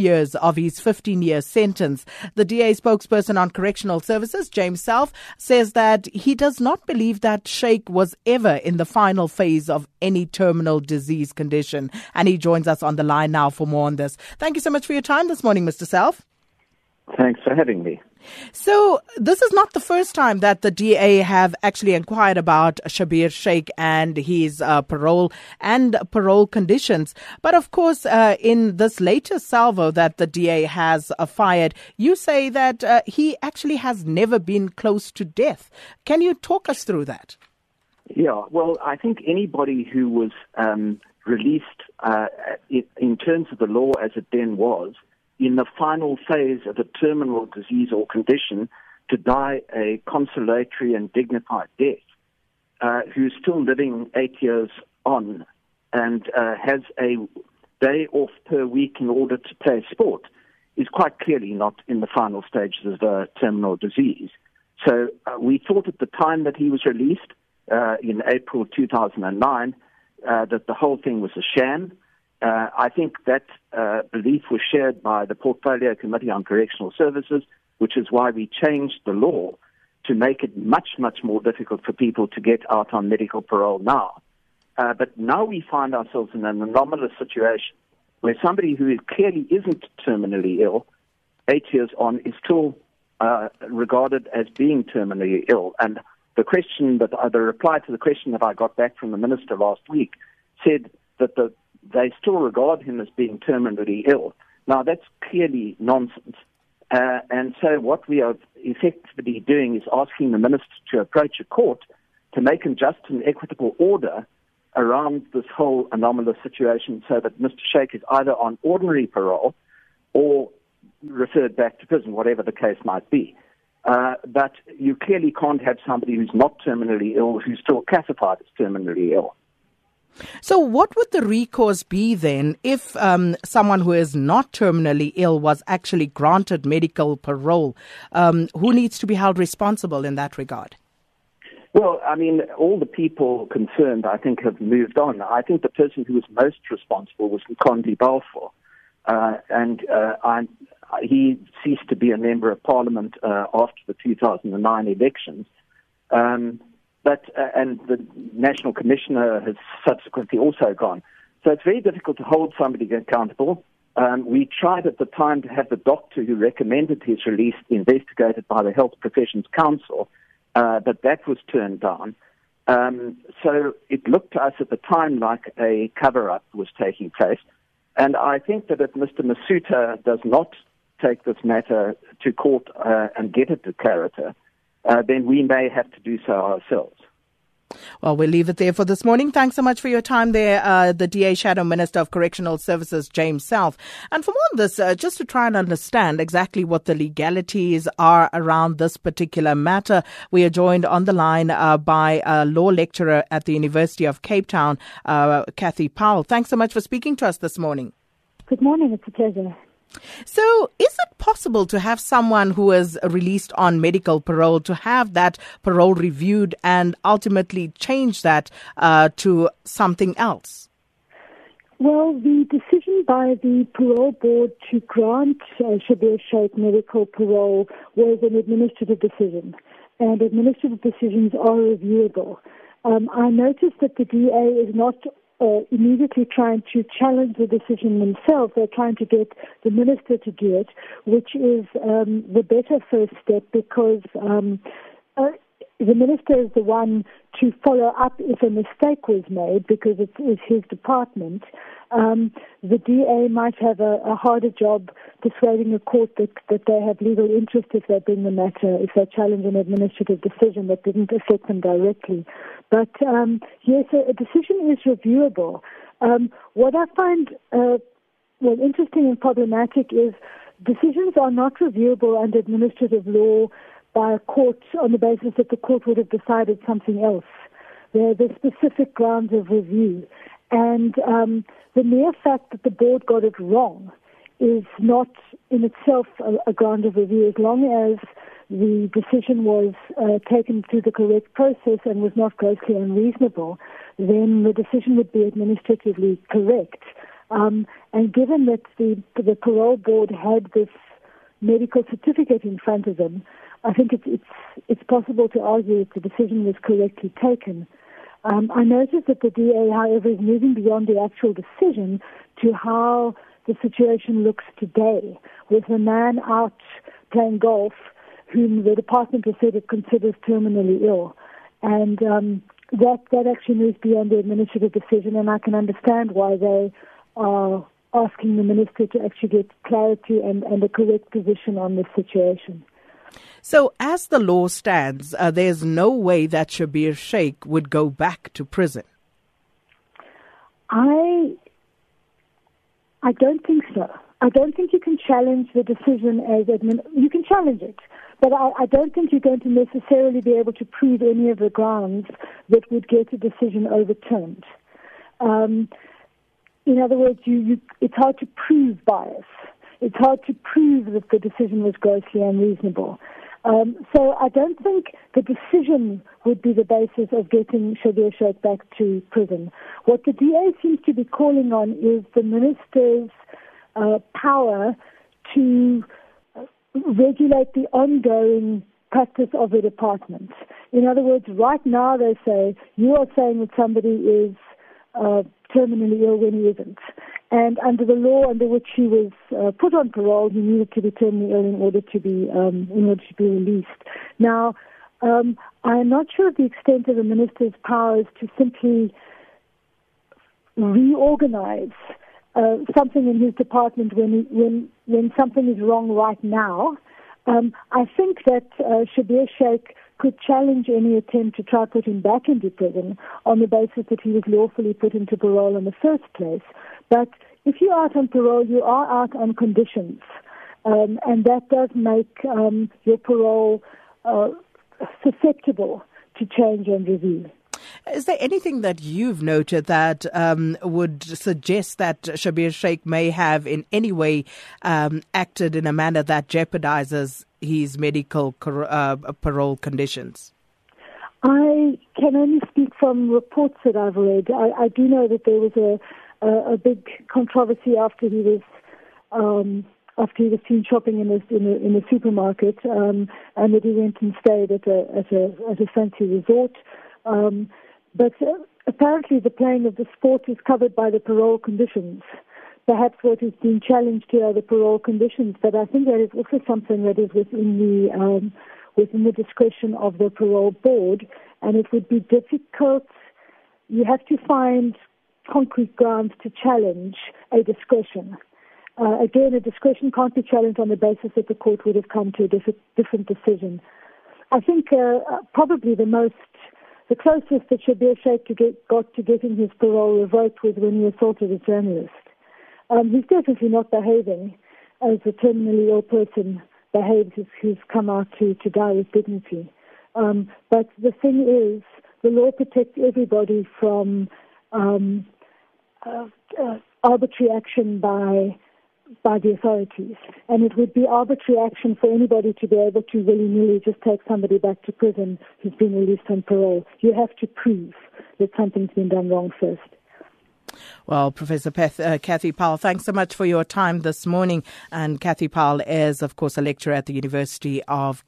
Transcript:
years of his 15 year sentence. The DA spokesperson on correctional services, James Selfe, says that he does not believe that Shaik was ever in the final phase of any terminal disease condition. And he joins us on the line now for more on this. Thank you so much for your time this morning, Mr. Selfe. Thanks for having me. So this is not the first time that the DA have actually inquired about Schabir Shaik and his uh, parole and parole conditions. But of course, uh, in this latest salvo that the DA has uh, fired, you say that uh, he actually has never been close to death. Can you talk us through that? Yeah, well, I think anybody who was um, released uh, in terms of the law as it then was in the final phase of a terminal disease or condition to die a consolatory and dignified death, uh, who's still living eight years on and uh, has a day off per week in order to play sport, is quite clearly not in the final stages of the terminal disease. So uh, we thought at the time that he was released uh, in April 2009 uh, that the whole thing was a sham uh, I think that uh, belief was shared by the Portfolio Committee on Correctional Services, which is why we changed the law to make it much, much more difficult for people to get out on medical parole now. Uh, but now we find ourselves in an anomalous situation where somebody who clearly isn't terminally ill, eight years on, is still uh, regarded as being terminally ill. And the question that, uh, the reply to the question that I got back from the minister last week said that the they still regard him as being terminally ill. Now, that's clearly nonsense. Uh, and so, what we are effectively doing is asking the minister to approach a court to make a just and equitable order around this whole anomalous situation so that Mr. Shaik is either on ordinary parole or referred back to prison, whatever the case might be. Uh, but you clearly can't have somebody who's not terminally ill who's still classified as terminally ill. So, what would the recourse be then if um, someone who is not terminally ill was actually granted medical parole? Um, who needs to be held responsible in that regard? Well, I mean, all the people concerned, I think, have moved on. I think the person who was most responsible was Ngconde Balfour. Uh, and uh, I, he ceased to be a member of parliament uh, after the 2009 elections. Um, but uh, and the national commissioner has subsequently also gone. So it's very difficult to hold somebody accountable. Um, we tried at the time to have the doctor who recommended his release investigated by the Health Professions Council, uh, but that was turned down. Um, so it looked to us at the time like a cover up was taking place. And I think that if Mr. Masutha does not take this matter to court uh, and get it to Clarita, uh, then we may have to do so ourselves. Well, we'll leave it there for this morning. Thanks so much for your time there, uh, the DA Shadow Minister of Correctional Services, James Selfe. And for more on this, uh, just to try and understand exactly what the legalities are around this particular matter, we are joined on the line uh, by a law lecturer at the University of Cape Town, uh, Kathy Powell. Thanks so much for speaking to us this morning. Good morning. It's a pleasure. So, is it possible to have someone who is released on medical parole to have that parole reviewed and ultimately change that uh, to something else? Well, the decision by the parole board to grant uh, Schabir Shaik medical parole was an administrative decision, and administrative decisions are reviewable. Um, I noticed that the DA is not uh, immediately trying to challenge the decision themselves. They're trying to get the minister to do it, which is um, the better first step because um, uh, the minister is the one to follow up if a mistake was made because it is his department. Um, the DA might have a, a, harder job persuading a court that, that they have legal interest if they bring the matter, if they challenge an administrative decision that didn't affect them directly. But um, yes, a, a, decision is reviewable. Um, what I find uh, well interesting and problematic is decisions are not reviewable under administrative law by a court on the basis that the court would have decided something else. There are the specific grounds of review. And um, the mere fact that the board got it wrong is not in itself a, a ground of review as long as the decision was uh, taken through the correct process and was not grossly unreasonable, then the decision would be administratively correct. Um, and given that the, the parole board had this medical certificate in front of them, I think it's, it's, it's possible to argue that the decision was correctly taken. Um, I noticed that the DA, however, is moving beyond the actual decision to how the situation looks today, with a man out playing golf whom the department has said it considers terminally ill. And um, that, that actually moves beyond the administrative decision, and I can understand why they are asking the minister to actually get clarity and, and a correct position on the situation. So, as the law stands, uh, there's no way that Schabir Shaik would go back to prison. I, I don't think so. I don't think you can challenge the decision as admin. You can challenge it, but I, I don't think you're going to necessarily be able to prove any of the grounds that would get a decision overturned. Um, in other words, you, you, it's hard to prove bias. It's hard to prove that the decision was grossly unreasonable. Um, so I don't think the decision would be the basis of getting Schabir Shaik back to prison. What the DA seems to be calling on is the minister's uh, power to regulate the ongoing practice of the department. In other words, right now they say, you are saying that somebody is uh, terminally ill when he isn't. And under the law under which he was uh, put on parole, he needed to be terminally ill in order to be um, in order to be released. Now, um, I'm not sure of the extent of the minister's powers to simply reorganize uh, something in his department when when when something is wrong right now. Um, I think that uh, Schabir Shaik could challenge any attempt to try put him back into prison on the basis that he was lawfully put into parole in the first place. But if you're out on parole, you are out on conditions, um, and that does make um, your parole uh, susceptible to change and review. Is there anything that you've noted that um, would suggest that Schabir Shaik may have in any way um, acted in a manner that jeopardizes his medical uh, parole conditions? I can only speak from reports that I've read. I, I do know that there was a, a, a big controversy after he was um, after he was seen shopping in a in a, in a supermarket, um, and that he went and stayed at a at a at a fancy resort. Um, but uh, apparently, the playing of the sport is covered by the parole conditions. Perhaps what is being challenged here are the parole conditions, but I think that is also something that is within the um, within the discretion of the parole board, and it would be difficult. You have to find concrete grounds to challenge a discretion. Uh, again, a discretion can't be challenged on the basis that the court would have come to a diff- different decision. I think uh, probably the most the closest that to get, got to getting his parole revoked was when he assaulted a journalist. Um, he's definitely not behaving as a terminally ill person behaves who's come out to, to die with dignity. Um, but the thing is, the law protects everybody from um, uh, uh, arbitrary action by by the authorities. And it would be arbitrary action for anybody to be able to willy nilly just take somebody back to prison who's been released on parole. You have to prove that something's been done wrong first. Well, Professor Peth, uh, Kathy Powell, thanks so much for your time this morning. And Kathy Powell is, of course, a lecturer at the University of